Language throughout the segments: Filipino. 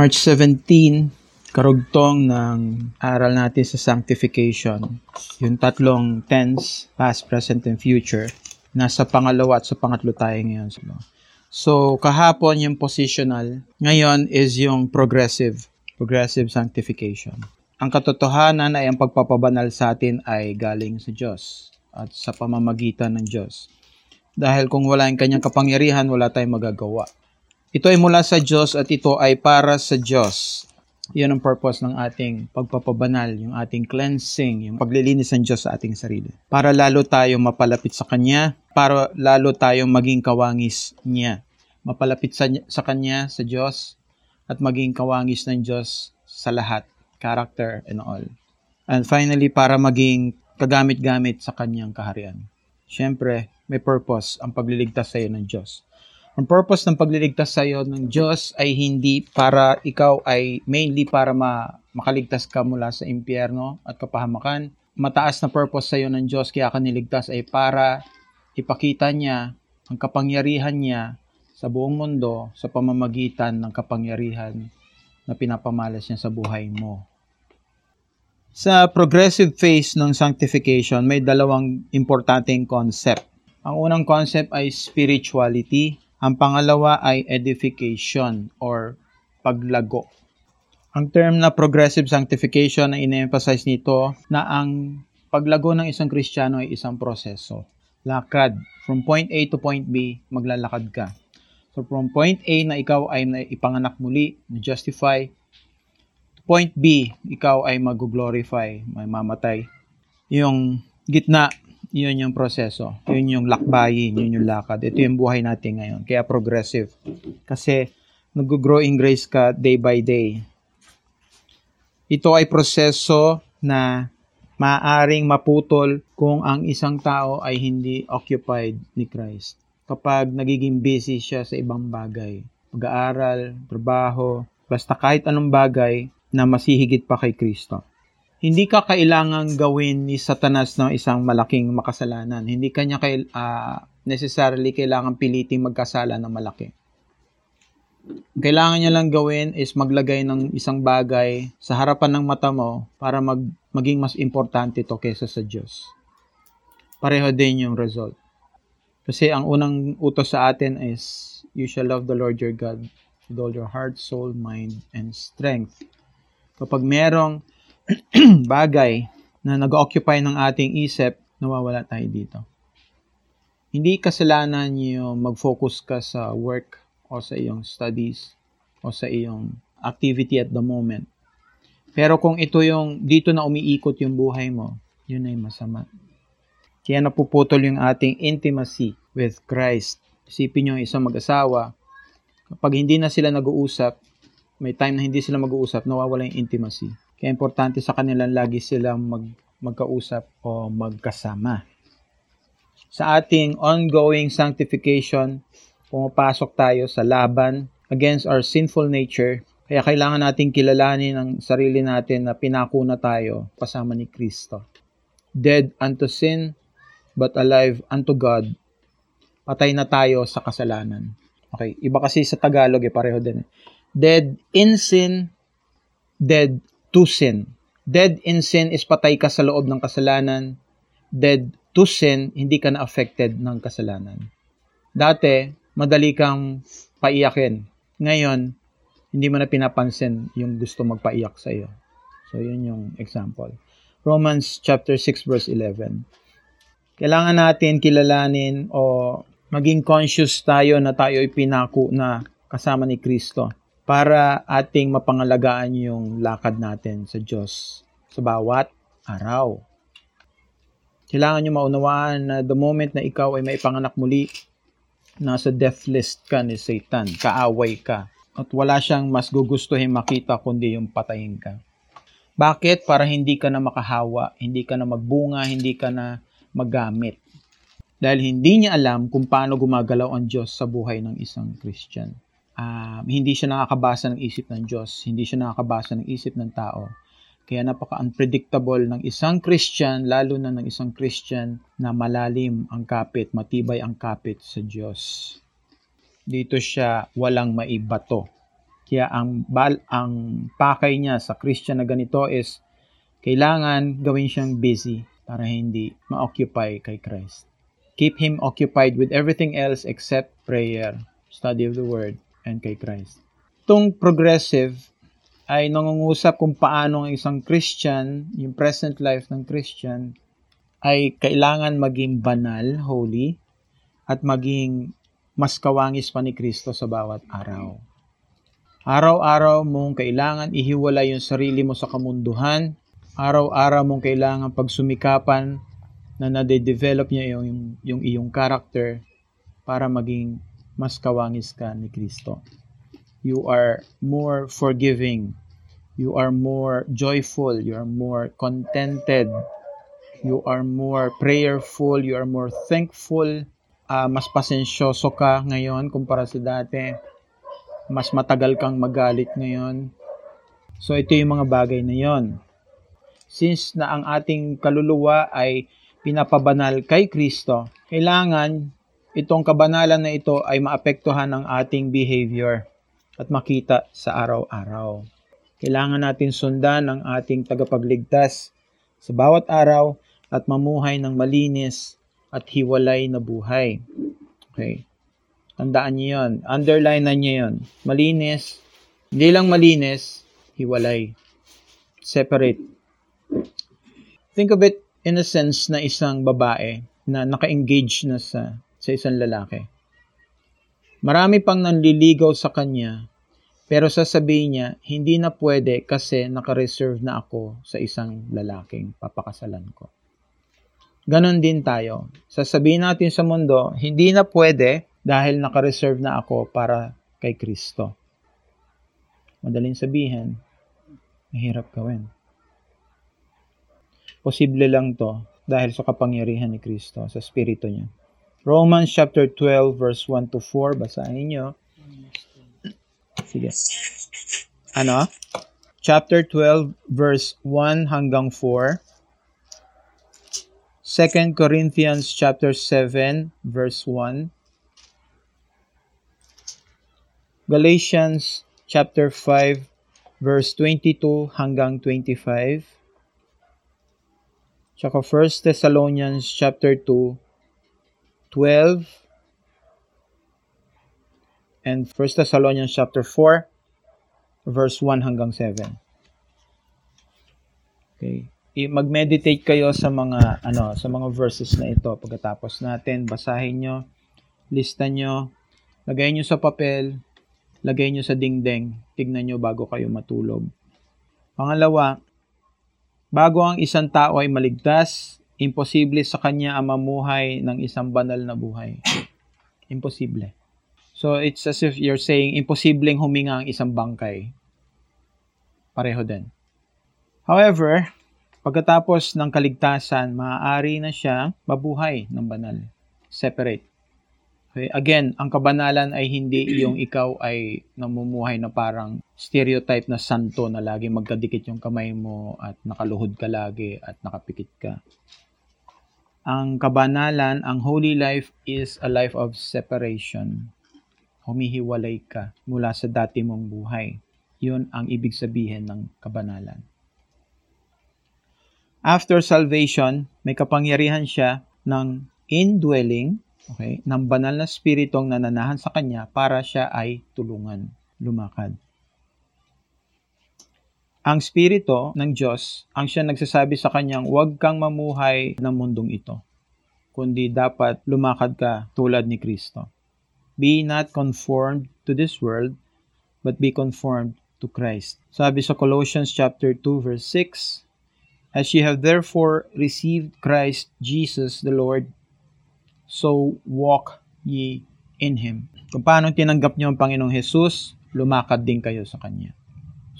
March 17, karugtong ng aral natin sa sanctification. Yung tatlong tense, past, present, and future. Nasa pangalawa at sa pangatlo tayo ngayon. So, kahapon yung positional. Ngayon is yung progressive. Progressive sanctification. Ang katotohanan ay ang pagpapabanal sa atin ay galing sa Diyos at sa pamamagitan ng Diyos. Dahil kung wala yung kanyang kapangyarihan, wala tayong magagawa. Ito ay mula sa Diyos at ito ay para sa Diyos. Yan ang purpose ng ating pagpapabanal, yung ating cleansing, yung paglilinis ng Diyos sa ating sarili. Para lalo tayo mapalapit sa Kanya, para lalo tayo maging kawangis niya. Mapalapit sa, sa Kanya, sa Diyos, at maging kawangis ng Diyos sa lahat, character and all. And finally, para maging kagamit-gamit sa Kanyang kaharian. Siyempre, may purpose ang pagliligtas sa iyo ng Diyos. Ang purpose ng pagliligtas sa iyo ng Diyos ay hindi para ikaw ay mainly para ma makaligtas ka mula sa impyerno at kapahamakan. Mataas na purpose sa iyo ng Diyos kaya ka niligtas ay para ipakita niya ang kapangyarihan niya sa buong mundo sa pamamagitan ng kapangyarihan na pinapamalas niya sa buhay mo. Sa progressive phase ng sanctification, may dalawang importanteng concept. Ang unang concept ay spirituality ang pangalawa ay edification or paglago. Ang term na progressive sanctification ay ine-emphasize nito na ang paglago ng isang Kristiyano ay isang proseso. Lakad. From point A to point B, maglalakad ka. So from point A na ikaw ay ipanganak muli, na-justify, point B, ikaw ay mag-glorify, may mamatay. Yung gitna, yun yung proseso. Yun yung lakbayin, yun yung lakad. Ito yung buhay natin ngayon. Kaya progressive. Kasi nag-grow in grace ka day by day. Ito ay proseso na maaring maputol kung ang isang tao ay hindi occupied ni Christ. Kapag nagiging busy siya sa ibang bagay, pag-aaral, trabaho, basta kahit anong bagay na masihigit pa kay Kristo hindi ka kailangang gawin ni Satanas ng isang malaking makasalanan. Hindi kanya kay, uh, necessarily kailangan piliting magkasala ng malaki. Kailangan niya lang gawin is maglagay ng isang bagay sa harapan ng mata mo para mag, maging mas importante to kesa sa Diyos. Pareho din yung result. Kasi ang unang utos sa atin is, you shall love the Lord your God with all your heart, soul, mind, and strength. Kapag merong bagay na nag-occupy ng ating isip, nawawala tayo dito. Hindi kasalanan yung mag-focus ka sa work o sa iyong studies o sa iyong activity at the moment. Pero kung ito yung dito na umiikot yung buhay mo, yun ay masama. Kaya napuputol yung ating intimacy with Christ. Isipin nyo isang mag-asawa, kapag hindi na sila nag-uusap, may time na hindi sila mag-uusap, nawawala yung intimacy. Kaya importante sa kanila lagi silang mag, magkausap o magkasama. Sa ating ongoing sanctification, pumapasok tayo sa laban against our sinful nature. Kaya kailangan nating kilalanin ang sarili natin na pinako na tayo kasama ni Kristo. Dead unto sin, but alive unto God. Patay na tayo sa kasalanan. Okay, iba kasi sa Tagalog eh, pareho din. Eh. Dead in sin, dead to sin. Dead in sin is patay ka sa loob ng kasalanan. Dead to sin, hindi ka na affected ng kasalanan. Dati, madali kang paiyakin. Ngayon, hindi mo na pinapansin yung gusto magpaiyak sa iyo. So, yun yung example. Romans chapter 6 verse 11. Kailangan natin kilalanin o maging conscious tayo na tayo ay pinako na kasama ni Kristo para ating mapangalagaan yung lakad natin sa Diyos sa bawat araw. Kailangan nyo maunawaan na the moment na ikaw ay maipanganak muli, nasa death list ka ni Satan, kaaway ka, at wala siyang mas gugustuhin makita kundi yung patayin ka. Bakit? Para hindi ka na makahawa, hindi ka na magbunga, hindi ka na magamit. Dahil hindi niya alam kung paano gumagalaw ang Diyos sa buhay ng isang Christian uh, hindi siya nakakabasa ng isip ng Diyos, hindi siya nakakabasa ng isip ng tao. Kaya napaka-unpredictable ng isang Christian, lalo na ng isang Christian na malalim ang kapit, matibay ang kapit sa Diyos. Dito siya walang maibato. Kaya ang bal ang pakay niya sa Christian na ganito is kailangan gawin siyang busy para hindi ma-occupy kay Christ. Keep him occupied with everything else except prayer, study of the word, and kay Christ. Itong progressive ay nangungusap kung paano ang isang Christian, yung present life ng Christian, ay kailangan maging banal, holy, at maging mas kawangis pa ni Kristo sa bawat araw. Araw-araw mong kailangan ihiwalay yung sarili mo sa kamunduhan. Araw-araw mong kailangan pagsumikapan na nade-develop niya yung, yung, yung iyong character para maging mas kawangis ka ni Kristo. You are more forgiving. You are more joyful. You are more contented. You are more prayerful. You are more thankful. Uh, mas pasensyoso ka ngayon kumpara sa dati mas matagal kang magalit ngayon. So ito yung mga bagay na yon. Since na ang ating kaluluwa ay pinapabanal kay Kristo, kailangan itong kabanalan na ito ay maapektuhan ng ating behavior at makita sa araw-araw. Kailangan natin sundan ang ating tagapagligtas sa bawat araw at mamuhay ng malinis at hiwalay na buhay. Okay. Tandaan niyo yun. Underline na niyo yun. Malinis. Hindi lang malinis, hiwalay. Separate. Think of it in a sense na isang babae na naka-engage na sa, sa isang lalaki. Marami pang nanliligaw sa kanya, pero sasabihin niya, hindi na pwede kasi naka-reserve na ako sa isang lalaking papakasalan ko. Ganon din tayo. Sasabihin natin sa mundo, hindi na pwede dahil naka-reserve na ako para kay Kristo. Madaling sabihin, mahirap gawin. Posible lang to dahil sa kapangyarihan ni Kristo, sa Espiritu niya. Romans chapter 12 verse 1 to 4, basahin niyo. Sige. Ano? Chapter 12 verse 1 hanggang 4. 2 Corinthians chapter 7 verse 1 Galatians chapter 5 verse 22 hanggang 25. Tsaka 1 Thessalonians chapter 2 12 and 1 Thessalonians chapter 4 verse 1 hanggang 7. Okay. Mag-meditate kayo sa mga ano, sa mga verses na ito pagkatapos natin basahin nyo, lista nyo, lagay nyo sa papel, lagay nyo sa dingding, tignan nyo bago kayo matulog. Pangalawa, bago ang isang tao ay maligtas, imposible sa kanya ang mamuhay ng isang banal na buhay. Imposible. So it's as if you're saying, imposibleng huminga ang isang bangkay. Pareho din. However, pagkatapos ng kaligtasan, maaari na siya mabuhay ng banal. Separate. Okay, again, ang kabanalan ay hindi yung ikaw ay namumuhay na parang stereotype na santo na lagi magkadikit yung kamay mo at nakaluhod ka lagi at nakapikit ka. Ang kabanalan, ang holy life is a life of separation. Humihiwalay ka mula sa dati mong buhay. Yun ang ibig sabihin ng kabanalan. After salvation, may kapangyarihan siya ng indwelling okay, ng banal na spiritong nananahan sa kanya para siya ay tulungan lumakad. Ang spirito ng Diyos ang siya nagsasabi sa kanyang huwag kang mamuhay ng mundong ito, kundi dapat lumakad ka tulad ni Kristo. Be not conformed to this world, but be conformed to Christ. Sabi sa Colossians chapter 2 verse 6, As ye have therefore received Christ Jesus the Lord, so walk ye in Him. Kung paano tinanggap niyo ang Panginoong Jesus, lumakad din kayo sa Kanya.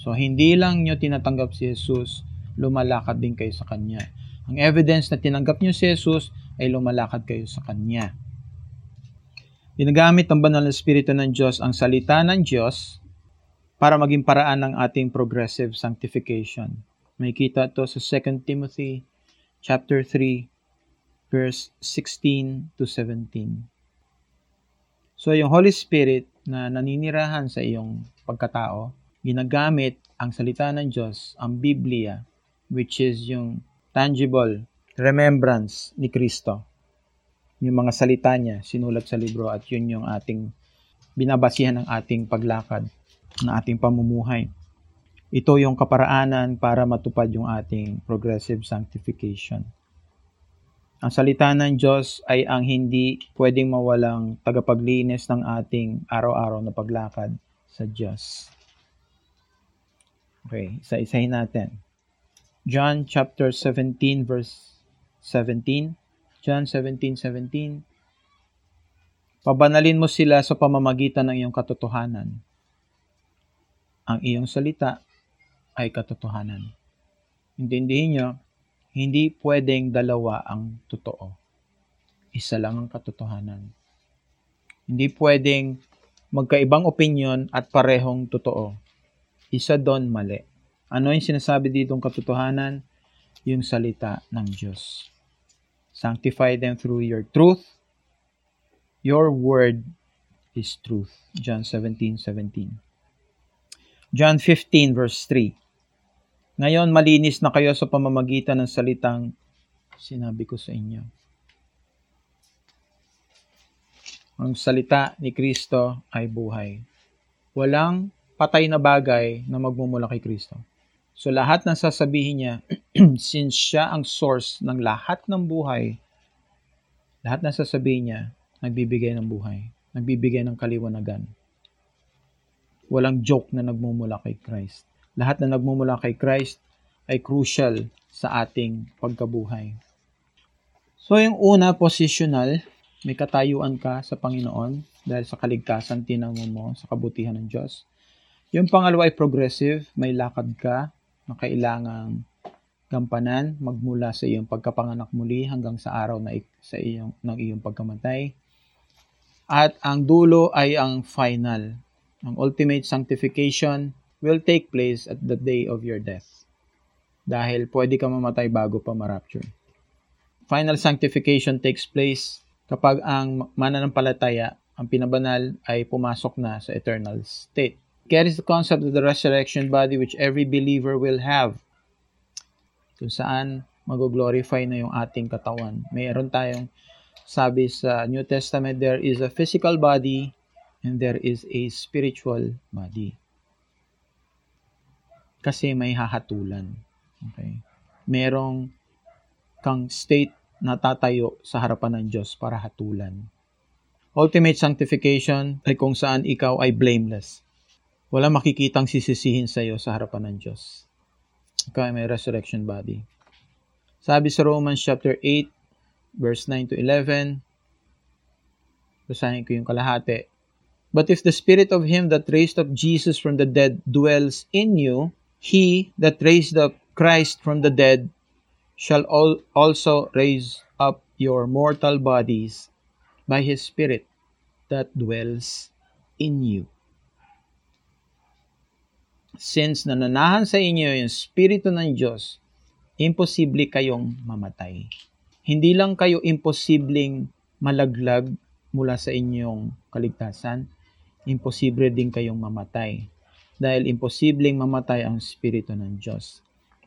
So, hindi lang niyo tinatanggap si Jesus, lumalakad din kayo sa Kanya. Ang evidence na tinanggap niyo si Jesus ay lumalakad kayo sa Kanya. Ginagamit ng banal na Espiritu ng Diyos ang salita ng Diyos para maging paraan ng ating progressive sanctification. May kita to sa 2 Timothy chapter 3 verse 16 to 17. So, yung Holy Spirit na naninirahan sa iyong pagkatao, ginagamit ang salita ng Diyos, ang Biblia, which is yung tangible remembrance ni Kristo. Yung mga salita niya, sinulat sa libro at yun yung ating binabasihan ng ating paglakad, ng ating pamumuhay. Ito yung kaparaanan para matupad yung ating progressive sanctification. Ang salita ng Diyos ay ang hindi pwedeng mawalang tagapaglinis ng ating araw-araw na paglakad sa Diyos. Okay, isa-isahin natin. John chapter 17 verse 17. John 17:17. Pabanalin mo sila sa pamamagitan ng iyong katotohanan. Ang iyong salita ay katotohanan. Intindihin niyo, hindi pwedeng dalawa ang totoo. Isa lang ang katotohanan. Hindi pwedeng magkaibang opinion at parehong totoo. Isa doon mali. Ano yung sinasabi dito ng katotohanan? Yung salita ng Diyos. Sanctify them through your truth. Your word is truth. John 17:17. 17. John 15 verse 3. Ngayon, malinis na kayo sa pamamagitan ng salitang sinabi ko sa inyo. Ang salita ni Kristo ay buhay. Walang patay na bagay na magmumula kay Kristo. So lahat ng sasabihin niya, since siya ang source ng lahat ng buhay, lahat ng sasabihin niya, nagbibigay ng buhay, nagbibigay ng kaliwanagan. Walang joke na nagmumula kay Christ lahat na nagmumula kay Christ ay crucial sa ating pagkabuhay. So yung una, positional, may katayuan ka sa Panginoon dahil sa kaligtasan tinamo mo sa kabutihan ng Diyos. Yung pangalawa ay progressive, may lakad ka na kailangang gampanan magmula sa iyong pagkapanganak muli hanggang sa araw na sa iyong ng iyong pagkamatay. At ang dulo ay ang final, ang ultimate sanctification will take place at the day of your death. Dahil pwede ka mamatay bago pa ma-rapture. Final sanctification takes place kapag ang mananampalataya, ang pinabanal, ay pumasok na sa eternal state. Carries the concept of the resurrection body which every believer will have. Kung saan mag-glorify na yung ating katawan. Mayroon tayong sabi sa New Testament, there is a physical body and there is a spiritual body kasi may hahatulan. Okay? Merong kang state na tatayo sa harapan ng Diyos para hatulan. Ultimate sanctification ay kung saan ikaw ay blameless. Wala makikitang sisisihin sa iyo sa harapan ng Diyos. Ikaw ay may resurrection body. Sabi sa Romans chapter 8, verse 9 to 11, basahin ko yung kalahati. But if the spirit of him that raised up Jesus from the dead dwells in you, He that raised up Christ from the dead shall also raise up your mortal bodies by his Spirit that dwells in you. Since nananahan sa inyo yung Espiritu ng Diyos, imposible kayong mamatay. Hindi lang kayo imposibleng malaglag mula sa inyong kaligtasan, imposible din kayong mamatay dahil imposibleng mamatay ang Espiritu ng Diyos.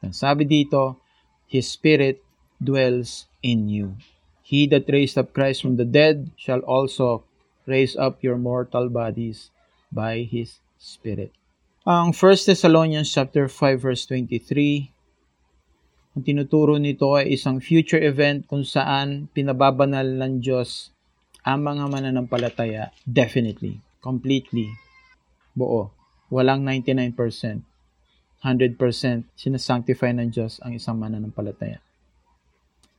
Ang sabi dito, His Spirit dwells in you. He that raised up Christ from the dead shall also raise up your mortal bodies by His Spirit. Ang 1 Thessalonians chapter 5 verse 23, ang tinuturo nito ay isang future event kung saan pinababanal ng Diyos ang mga mananampalataya definitely, completely, buo walang 99%. 100% sinasanctify ng Diyos ang isang mananampalataya.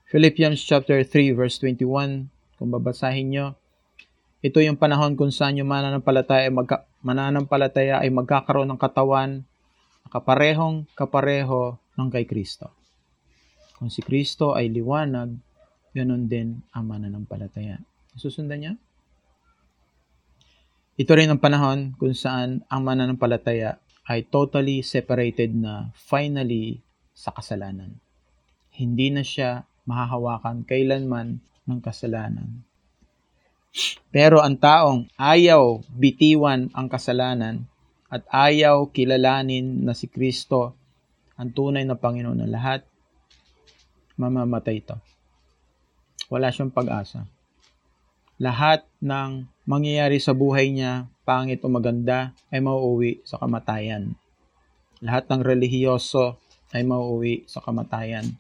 Philippians chapter 3 verse 21, kung babasahin nyo, ito yung panahon kung saan yung mananampalataya, magka, mananampalataya ay magkakaroon ng katawan na kaparehong kapareho ng kay Kristo. Kung si Kristo ay liwanag, ganun din ang mananampalataya. Susundan niya? Ito rin ang panahon kung saan ang mananampalataya ay totally separated na finally sa kasalanan. Hindi na siya mahahawakan kailanman ng kasalanan. Pero ang taong ayaw bitiwan ang kasalanan at ayaw kilalanin na si Kristo ang tunay na Panginoon ng lahat, mamamatay ito. Wala siyang pag-asa. Lahat ng mangyayari sa buhay niya, pangit o maganda, ay mauuwi sa kamatayan. Lahat ng relihiyoso ay mauuwi sa kamatayan.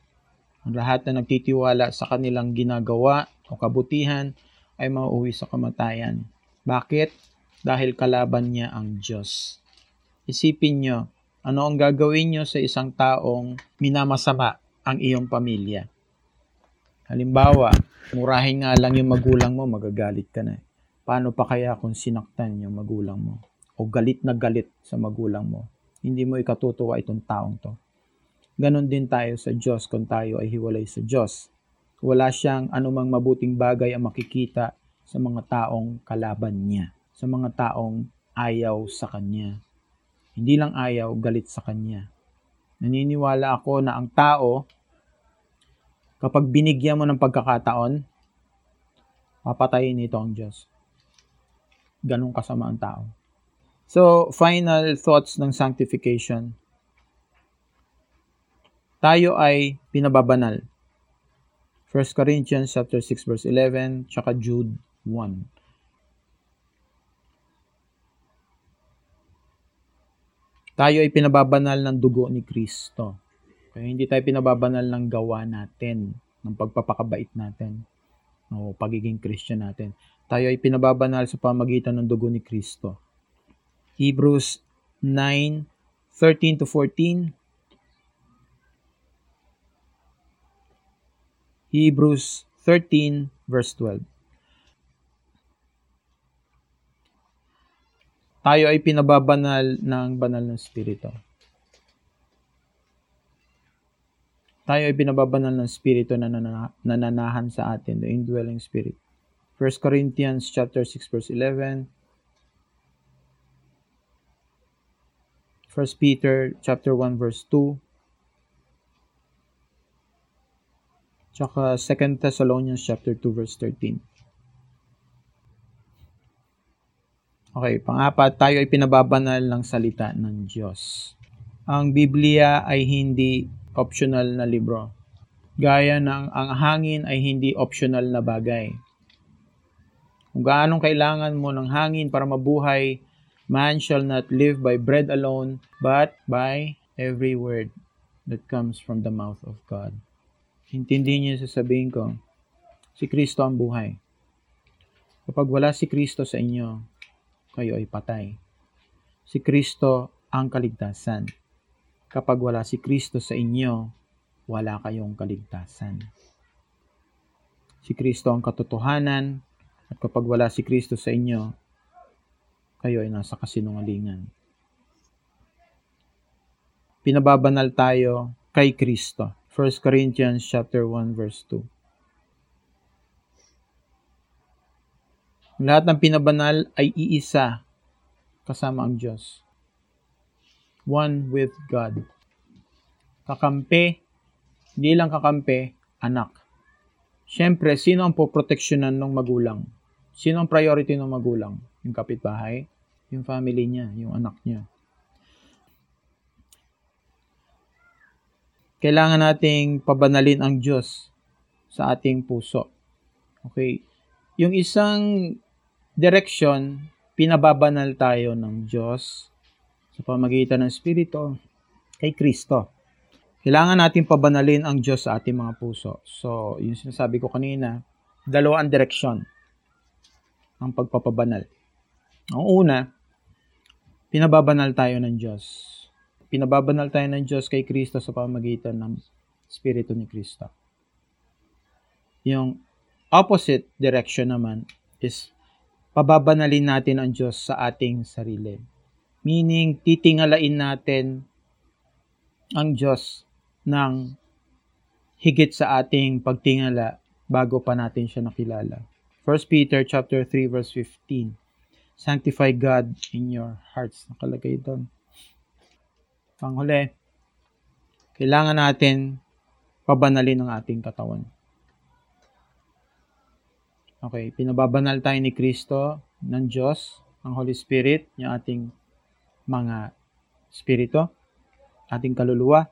Ang lahat na nagtitiwala sa kanilang ginagawa o kabutihan ay mauuwi sa kamatayan. Bakit? Dahil kalaban niya ang Diyos. Isipin nyo, ano ang gagawin nyo sa isang taong minamasama ang iyong pamilya? Halimbawa, murahin nga lang yung magulang mo, magagalit ka na. Paano pa kaya kung sinaktan yung magulang mo? O galit na galit sa magulang mo? Hindi mo ikatutuwa itong taong to. Ganon din tayo sa Diyos kung tayo ay hiwalay sa Diyos. Wala siyang anumang mabuting bagay ang makikita sa mga taong kalaban niya, sa mga taong ayaw sa Kanya. Hindi lang ayaw, galit sa Kanya. Naniniwala ako na ang tao, kapag binigyan mo ng pagkakataon, papatayin nito ang Diyos. Ganong kasama ang tao. So, final thoughts ng sanctification. Tayo ay pinababanal. 1 Corinthians chapter 6 verse 11, tsaka Jude 1. tayo ay pinababanal ng dugo ni Kristo. Kaya hindi tayo pinababanal ng gawa natin, ng pagpapakabait natin, o pagiging Christian natin. Tayo ay pinababanal sa pamagitan ng dugo ni Kristo. Hebrews 9, 13 to 14. Hebrews 13 verse 12. tayo ay pinababanal ng banal ng Espiritu. Tayo ay pinababanal ng Espiritu na nananahan sa atin, the indwelling Spirit. 1 Corinthians chapter 6 verse 11. 1 Peter chapter 1 verse 2. Tsaka 2 Thessalonians chapter 2 verse 13. Okay, pangapat, tayo ay pinababanal ng salita ng Diyos. Ang Biblia ay hindi optional na libro. Gaya ng ang hangin ay hindi optional na bagay. Kung gaanong kailangan mo ng hangin para mabuhay, man shall not live by bread alone, but by every word that comes from the mouth of God. Intindihin niyo sasabihin ko, si Kristo ang buhay. Kapag wala si Kristo sa inyo, kayo ay patay. Si Kristo ang kaligtasan. Kapag wala si Kristo sa inyo, wala kayong kaligtasan. Si Kristo ang katotohanan, at kapag wala si Kristo sa inyo, kayo ay nasa kasinungalingan. Pinababanal tayo kay Kristo. 1 Corinthians chapter 1 verse 2. Lahat ng pinabanal ay iisa kasama ang Diyos. One with God. Kakampi, hindi lang kakampi, anak. Siyempre, sino ang poproteksyonan ng magulang? Sino ang priority ng magulang? Yung kapitbahay? Yung family niya? Yung anak niya? Kailangan nating pabanalin ang Diyos sa ating puso. Okay? Yung isang direction, pinababanal tayo ng Diyos sa pamagitan ng Espiritu kay Kristo. Kailangan natin pabanalin ang Diyos sa ating mga puso. So, yung sinasabi ko kanina, dalawa ang direksyon ng pagpapabanal. Ang una, pinababanal tayo ng Diyos. Pinababanal tayo ng Diyos kay Kristo sa pamagitan ng Espiritu ni Kristo. Yung opposite direction naman is pababanalin natin ang Diyos sa ating sarili. Meaning, titingalain natin ang Diyos ng higit sa ating pagtingala bago pa natin siya nakilala. 1 Peter chapter 3 verse 15. Sanctify God in your hearts. Nakalagay doon. Panghuli, kailangan natin pabanalin ang ating katawan. Okay, pinababanal tayo ni Kristo ng Diyos, ang Holy Spirit, yung ating mga spirito, ating kaluluwa.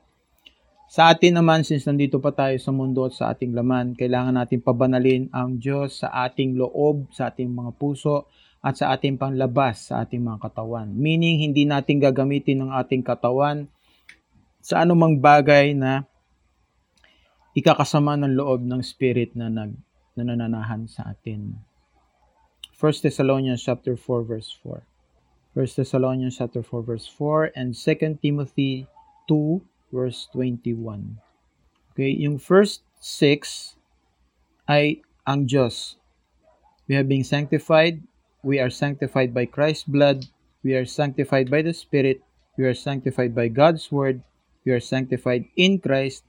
Sa atin naman, since nandito pa tayo sa mundo at sa ating laman, kailangan natin pabanalin ang Diyos sa ating loob, sa ating mga puso, at sa ating panglabas sa ating mga katawan. Meaning, hindi natin gagamitin ang ating katawan sa anumang bagay na ikakasama ng loob ng spirit na nag na nananahan sa atin. 1 Thessalonians chapter 4 verse 4. 1 Thessalonians chapter 4 verse 4 and 2 Timothy 2 verse 21. Okay, yung first 6 ay ang Diyos. We have been sanctified we are sanctified by Christ's blood, we are sanctified by the Spirit, we are sanctified by God's Word, we are sanctified in Christ,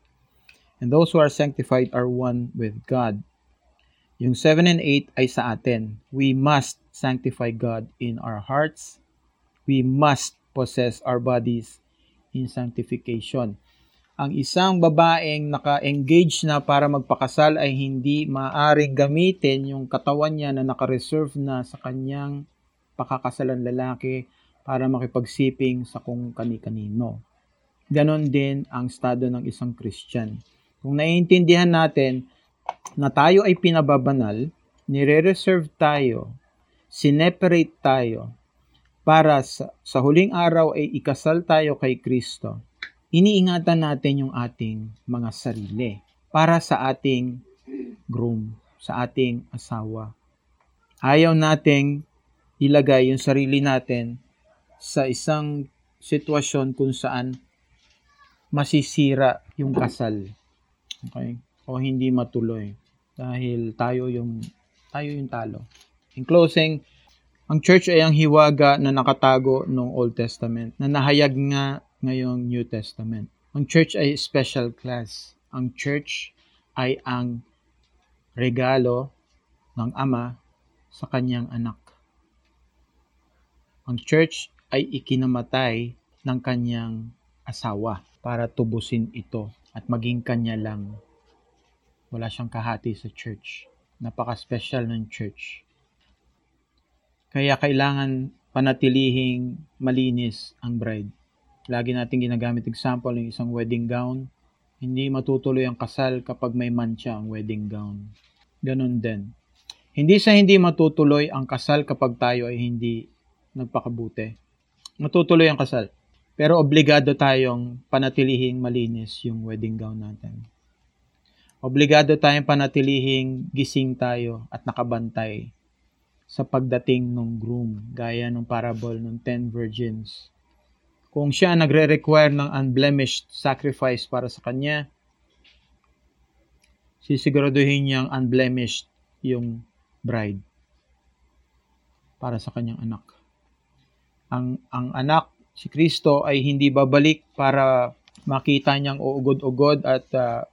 and those who are sanctified are one with God. Yung 7 and 8 ay sa atin. We must sanctify God in our hearts. We must possess our bodies in sanctification ang isang babaeng naka-engage na para magpakasal ay hindi maaring gamitin yung katawan niya na naka-reserve na sa kanyang pakakasalan lalaki para makipagsiping sa kung kani-kanino. Ganon din ang estado ng isang Christian. Kung naiintindihan natin na tayo ay pinababanal, nire-reserve tayo, sineperate tayo, para sa, sa huling araw ay ikasal tayo kay Kristo iniingatan natin yung ating mga sarili para sa ating groom, sa ating asawa. Ayaw nating ilagay yung sarili natin sa isang sitwasyon kung saan masisira yung kasal. Okay? O hindi matuloy dahil tayo yung tayo yung talo. In closing, ang church ay ang hiwaga na nakatago ng Old Testament na nahayag nga ngayong New Testament. Ang church ay special class. Ang church ay ang regalo ng Ama sa kanyang anak. Ang church ay ikinamatay ng kanyang asawa para tubusin ito at maging kanya lang. Wala siyang kahati sa church. Napaka-special ng church. Kaya kailangan panatilihing malinis ang bride Lagi natin ginagamit example ng isang wedding gown. Hindi matutuloy ang kasal kapag may mancha ang wedding gown. Ganon din. Hindi sa hindi matutuloy ang kasal kapag tayo ay hindi nagpakabuti. Matutuloy ang kasal. Pero obligado tayong panatilihing malinis yung wedding gown natin. Obligado tayong panatilihing gising tayo at nakabantay sa pagdating ng groom, gaya ng parable ng ten virgins kung siya nagre-require ng unblemished sacrifice para sa kanya, sisiguraduhin niyang unblemished yung bride para sa kanyang anak. Ang, ang anak, si Kristo, ay hindi babalik para makita niyang uugod-ugod at uh,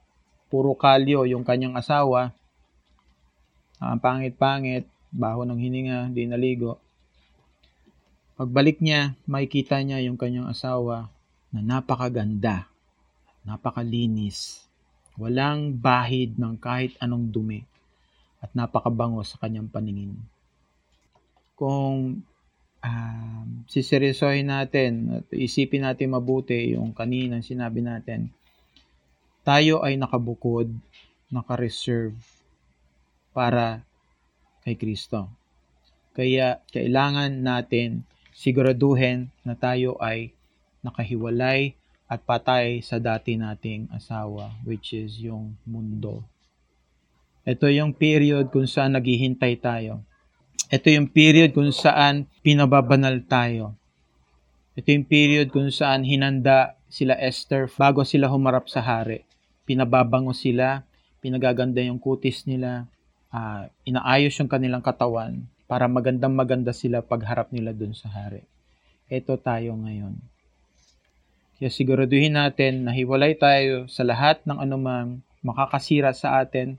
puro kalyo yung kanyang asawa. Ang uh, pangit-pangit, baho ng hininga, hindi naligo. Pagbalik niya, makikita niya yung kanyang asawa na napakaganda, napakalinis, walang bahid ng kahit anong dumi, at napakabango sa kanyang paningin. Kung um, siseryosohin natin at isipin natin mabuti yung kaninang sinabi natin, tayo ay nakabukod, nakareserve para kay Kristo. Kaya kailangan natin siguraduhin na tayo ay nakahiwalay at patay sa dati nating asawa, which is yung mundo. Ito yung period kung saan naghihintay tayo. Ito yung period kung saan pinababanal tayo. Ito yung period kung saan hinanda sila Esther bago sila humarap sa hari. Pinababango sila, pinagaganda yung kutis nila, uh, inaayos yung kanilang katawan, para magandang maganda sila pagharap nila dun sa hari. Ito tayo ngayon. Kaya siguraduhin natin na hiwalay tayo sa lahat ng anumang makakasira sa atin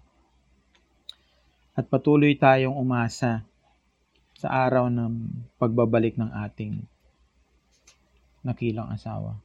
at patuloy tayong umasa sa araw ng pagbabalik ng ating nakilang asawa.